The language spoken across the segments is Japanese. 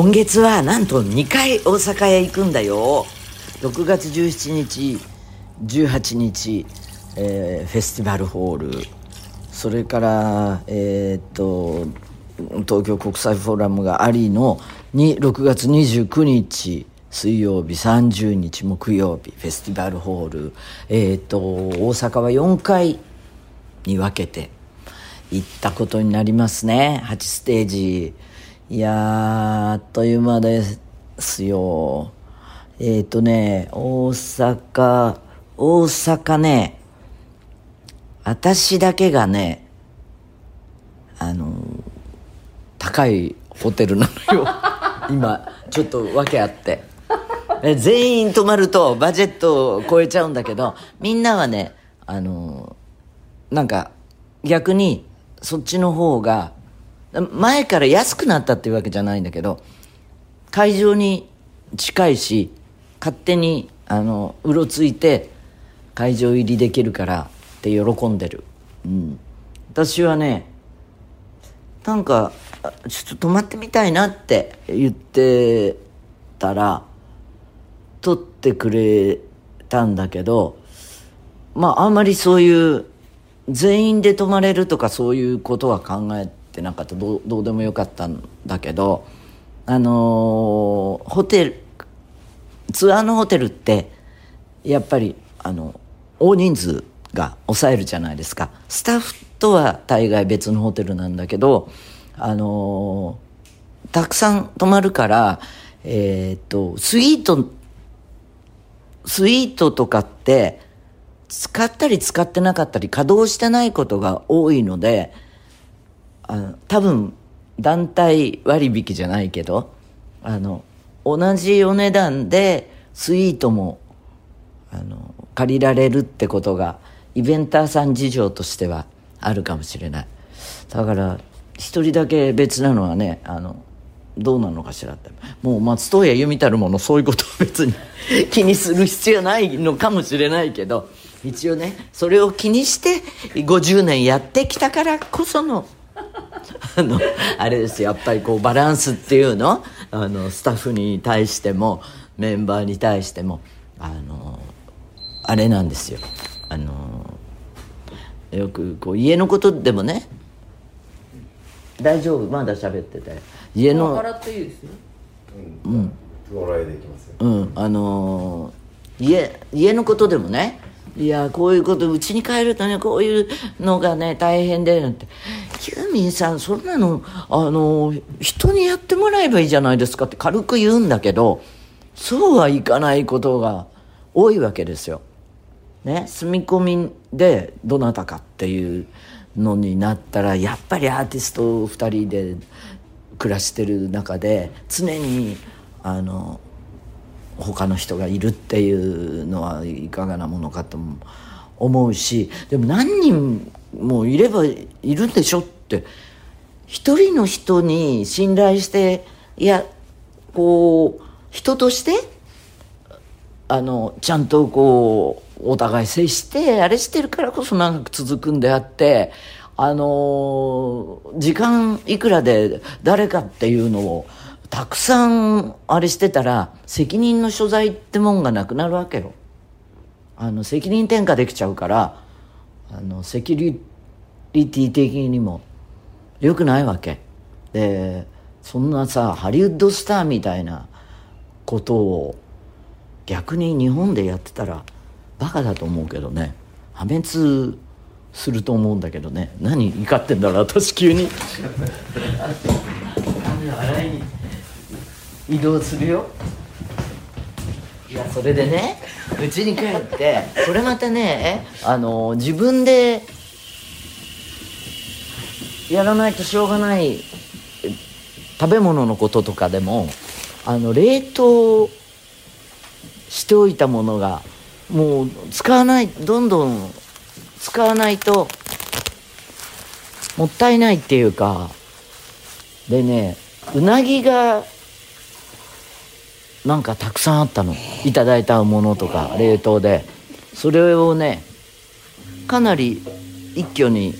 今月はなんと2回大阪へ行くんだよ。6月17日18日、えー、フェスティバルホール。それからえー、っと東京国際フォーラムがありのに6月29日水曜日30日木曜日フェスティバルホール。えー、っと大阪は4回に分けて行ったことになりますね。8ステージ。いやあっという間ですよ。えっ、とね大阪大阪ね私だけがねあの高いホテルなのよ。今ちょっと訳あって。全員泊まるとバジェットを超えちゃうんだけどみんなはねあのなんか逆にそっちの方が前から安くなったっていうわけじゃないんだけど会場に近いし勝手にあのうろついて会場入りできるからって喜んでる、うん、私はねなんかちょっと泊まってみたいなって言ってたら撮ってくれたんだけどまああんまりそういう全員で泊まれるとかそういうことは考えってなかったどどうでもよかったんだけどあのー、ホテルツアーのホテルってやっぱりあの大人数が抑えるじゃないですか。スタッフとは大概別のホテルなんだけどあのー、たくさん泊まるからえー、っとスイートスイートとかって使ったり使ってなかったり稼働してないことが多いのであの多分団体割引じゃないけどあの同じお値段でスイートもあの借りられるってことがイベンターさん事情としてはあるかもしれない。だから一人だけ別なのはねあのどうなのかしらって。もう松任谷由実たるものそういうことは別に 気にする必要ないのかもしれないけど一応ねそれを気にして50年やってきたからこそのあのあれですやっぱりこうバランスっていうの？あのスタッフに対してもメンバーに対してもあのあれなんですよ。あのよくこう家のことでもね大丈夫？まだ喋ってて。家の笑っていいですよ。うん、うん、できますようん。あの家家のことでもねいやこういうことうちに帰るとねこういうのがね大変でなんてユーミンさんそんなのあの人にやってもらえばいいじゃないですかって軽く言うんだけどそうはいかないことが多いわけですよ。ね住み込みでどなたかっていうのになったらやっぱりアーティスト2人で暮らしてる中で常にあの他の人がいるっていうのはいかがなものかと思うしでも何人もいればいるんでしょって一人の人に信頼していやこう人としてあのちゃんとこうお互い接してあれしてるからこそ長く続くんであってあの時間いくらで誰かっていうのをたくさんあれしてたら責任の所在ってもんがなくなるわけよ。あの責任転嫁できちゃうからあのセキュリティ的にも良くないわけ。でそんなさハリウッドスターみたいなことを逆に日本でやってたらバカだと思うけどね破滅すると思うんだけどね何怒ってんだろう私急に。移動するよ。いやそれでねうちに帰ってそれまたねあの自分でやらないとしょうがない食べ物のこととかでもあの冷凍しておいたものがもう使わないどんどん使わないともったいないっていうかでねうなぎがなんかたくさんあったの。いただいたものとか冷凍で。それをねかなり一挙に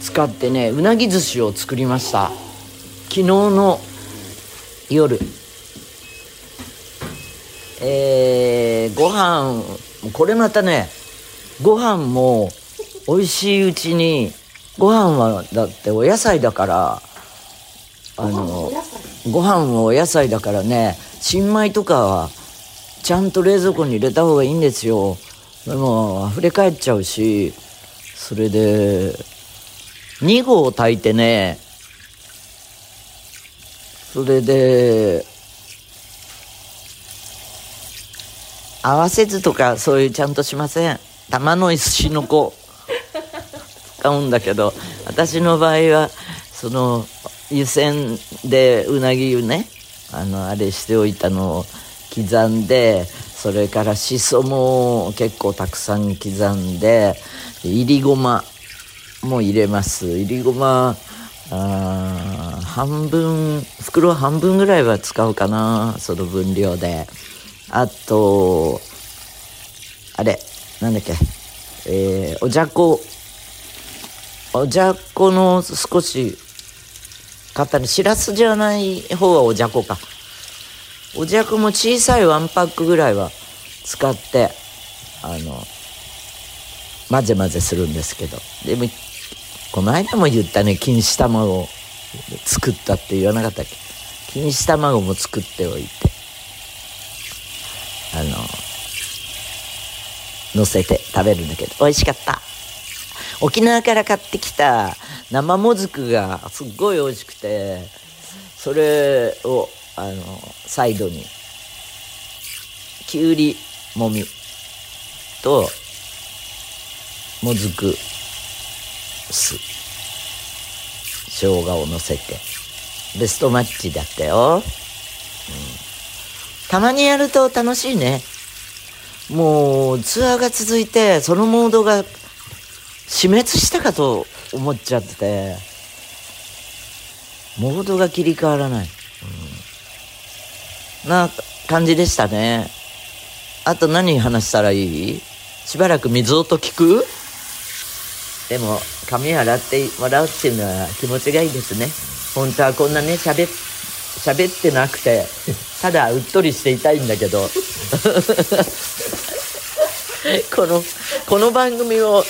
使ってねうなぎ寿司を作りました。昨日の夜。えー、ご飯これまたねご飯も美味しいうちにご飯はだってお野菜だからあのご飯もお野菜だからね新米とかはちゃんと冷蔵庫に入れた方がいいんですよ。でも溢れ返っちゃうしそれで2合炊いてねそれで合わせずとかそういうちゃんとしません。玉の石の子使うんだけど私の場合はその湯煎でうなぎ湯ねあのあれしておいたのを刻んでそれからしそも結構たくさん刻んでいりごまも入れます。いりごまあ半分袋半分ぐらいは使うかなその分量で。あとあれなんだっけえー、おじゃこ。おじゃこの少し型にしらすじゃない方はおじゃこか。おじゃこも小さいワンパックぐらいは使ってあの混ぜ混ぜするんですけど。でもこの間も言ったね錦糸卵作ったって言わなかったっけ？錦糸卵も作っておいてあの乗せて食べるんだけど美味しかった。沖縄から買ってきた生もずくがすっごい美味しくてそれをあのサイドにきゅうりもみともずく酢生姜をのせてベストマッチだったよ、たまにやると楽しいね。もうツアーが続いてそのモードが死滅したかと思っちゃってモードが切り替わらない、うん、な感じでしたね。あと何話したらいい？しばらく水音聞く？でも髪洗ってもらうっていうのは気持ちがいいですね。本当はこんなね喋喋ってなくてただうっとりしていたいんだけど。このこの番組を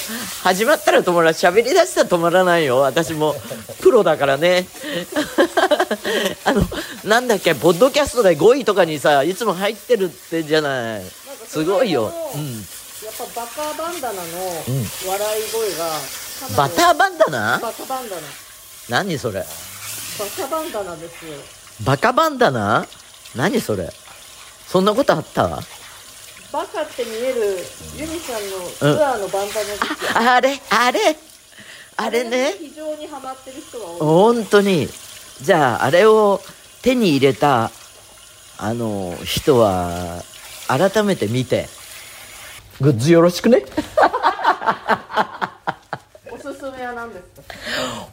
始まったら止まら喋りだしたら止まらないよ。私もプロだからね。あのなんだっけポッドキャストで5位とかにさいつも入ってるってじゃない。すごいよ、うん、やっぱバカバンダナの笑い声が、うん、バターバンダナ？バカバンダナ。何それ？バカバンダナですよ。バカバンダナ？何それ？そんなことあった？バカって見えるユニさんのツアーのバンダナですよ、うん、あれ？あれあれね非常にハマってる人が多い。本当に。じゃああれを手に入れたあの人は改めて見て。グッズよろしくね？おすすめは何ですか？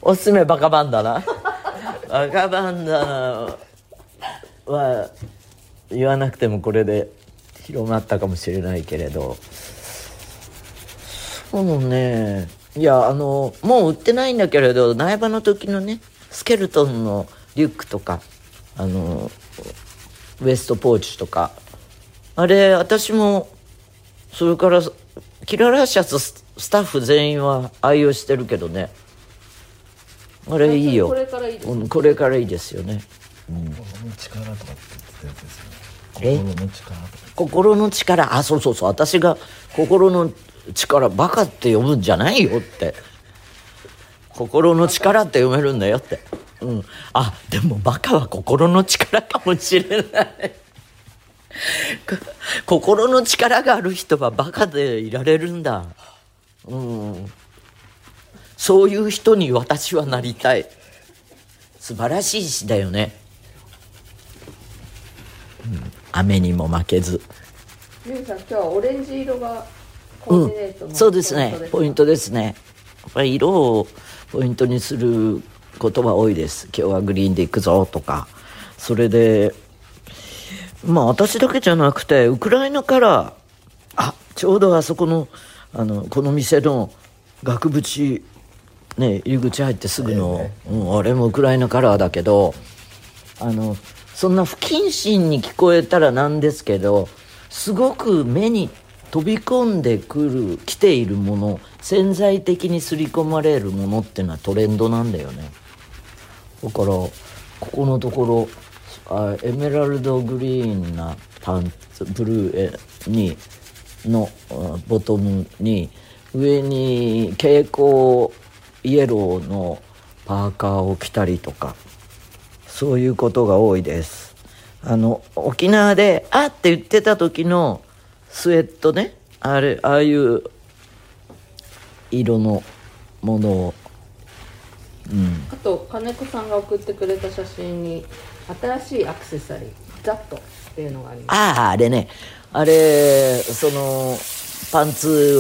おすすめバカバンダナ。バカバンダナは言わなくてもこれで広まったかもしれないけれど。そうね。いやあのもう売ってないんだけれど苗場の時のねスケルトンのリュックとかあのウエストポーチとかあれ私もそれからキララシャツスタッフ全員は愛用してるけどね。あれいいよ。これからいいです、うん、これからいいですよね、うん、力とかって言ってたやつですよね。え心の力心の力。あそうそうそう。私が心の力バカって読むんじゃないよって。心の力って読めるんだよって。うん。あでもバカは心の力かもしれない。心の力がある人はバカでいられるんだ。うん。そういう人に私はなりたい。素晴らしい詩だよね、雨にも負けず。ゆうさん今日はオレンジ色がコーディネートの、うん、そうですね。ポイントですね。やっぱり色をポイントにすることは多いです。今日はグリーンで行くぞとか。それでまあ私だけじゃなくてウクライナからあちょうどあそこのあのこの店の額縁ね入り口入ってすぐの、うん、あれもウクライナカラーだけどあのそんな不謹慎に聞こえたらなんですけどすごく目に飛び込んでくる来ているもの潜在的に刷り込まれるものっていうのはトレンドなんだよね。だからここのところあエメラルドグリーンなパンツブルーにのボトムに上に蛍光イエローのパーカーを着たりとか。そういうことが多いです。あの沖縄で「あっ!」て言ってた時のスウェットねあれああいう色のものを。うん。あと金子さんが送ってくれた写真に新しいアクセサリーザットっていうのがあります。あああれね。あれそのパンツ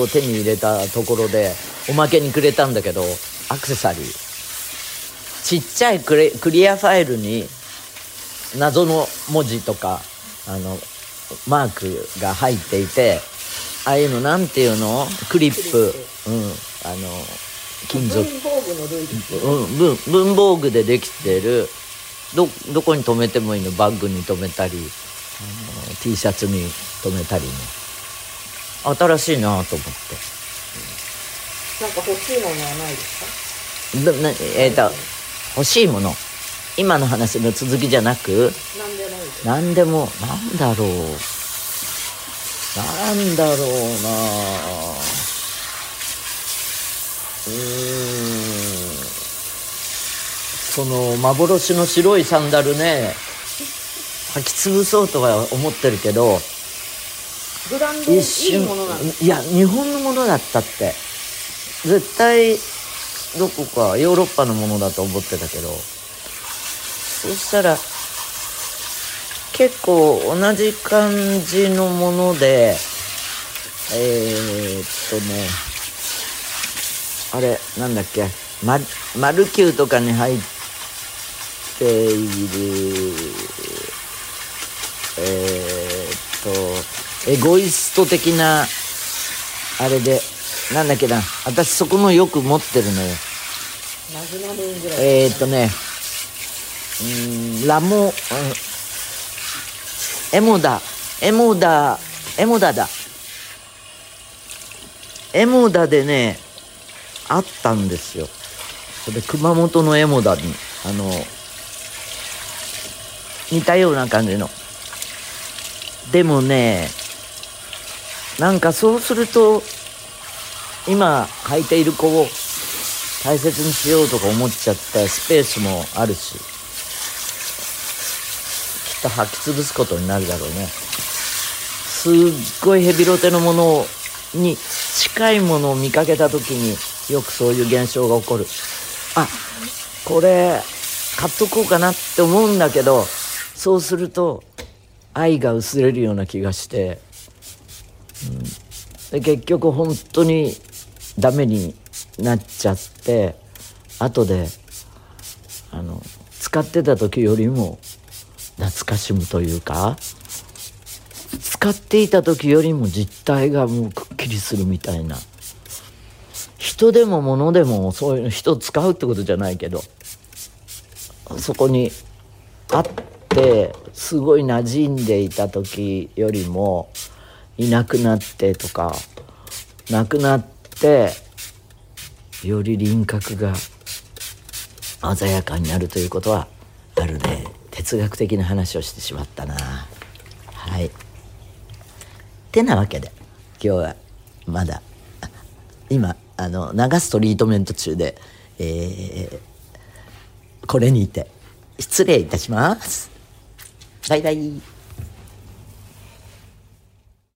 を手に入れたところでおまけにくれたんだけどアクセサリーちっちゃいクレクリアファイルに謎の文字とかあのマークが入っていてああいうのなんていうの？クリップ。うん。あの金属。文房具の類ですうん、文文房具でできてる。どどこに留めてもいいの？バッグに留めたりあの T シャツに留めたりね。新しいなと思っなんか欲しいものはないですてななえー、と欲しいもの。今の話の続きじゃなく何でもなんだろう。なんだろうな。うーん。その幻の白いサンダルね。履き潰そうとは思ってるけど一瞬いや日本のものだったって。絶対どこかヨーロッパのものだと思ってたけど。そしたら結構同じ感じのものでえー、っとねあれなんだっけママルキューとかに入っているえー、っとエゴイスト的なあれでなんだっけな。私そこのよく持ってるのよ。えー、っとね。うんラモ、うん、エモダエモダエモダだ。エモダでねあったんですよ。それ熊本のエモダに。あの似たような感じの。でもねなんかそうすると今履いている子を大切にしようとか思っちゃったスペースもあるしきっと履き潰すことになるだろうね。すっごいヘビロテのものに近いものを見かけた時によくそういう現象が起こる。あこれ買っとこうかなって思うんだけどそうすると愛が薄れるような気がして、うん、で結局本当にダメになっちゃって後であの使ってた時よりも懐かしむというか使っていた時よりも実体がもうくっきりするみたいな。人でも物でもそういうの人使うってことじゃないけどそこにあってすごい馴染んでいた時よりもいなくなってとかなくなってより輪郭が鮮やかになるということはあるね。哲学的な話をしてしまったな。はい。てなわけで今日はまだ今あの流すトリートメント中で、えーこれにて失礼いたします。バイバイ。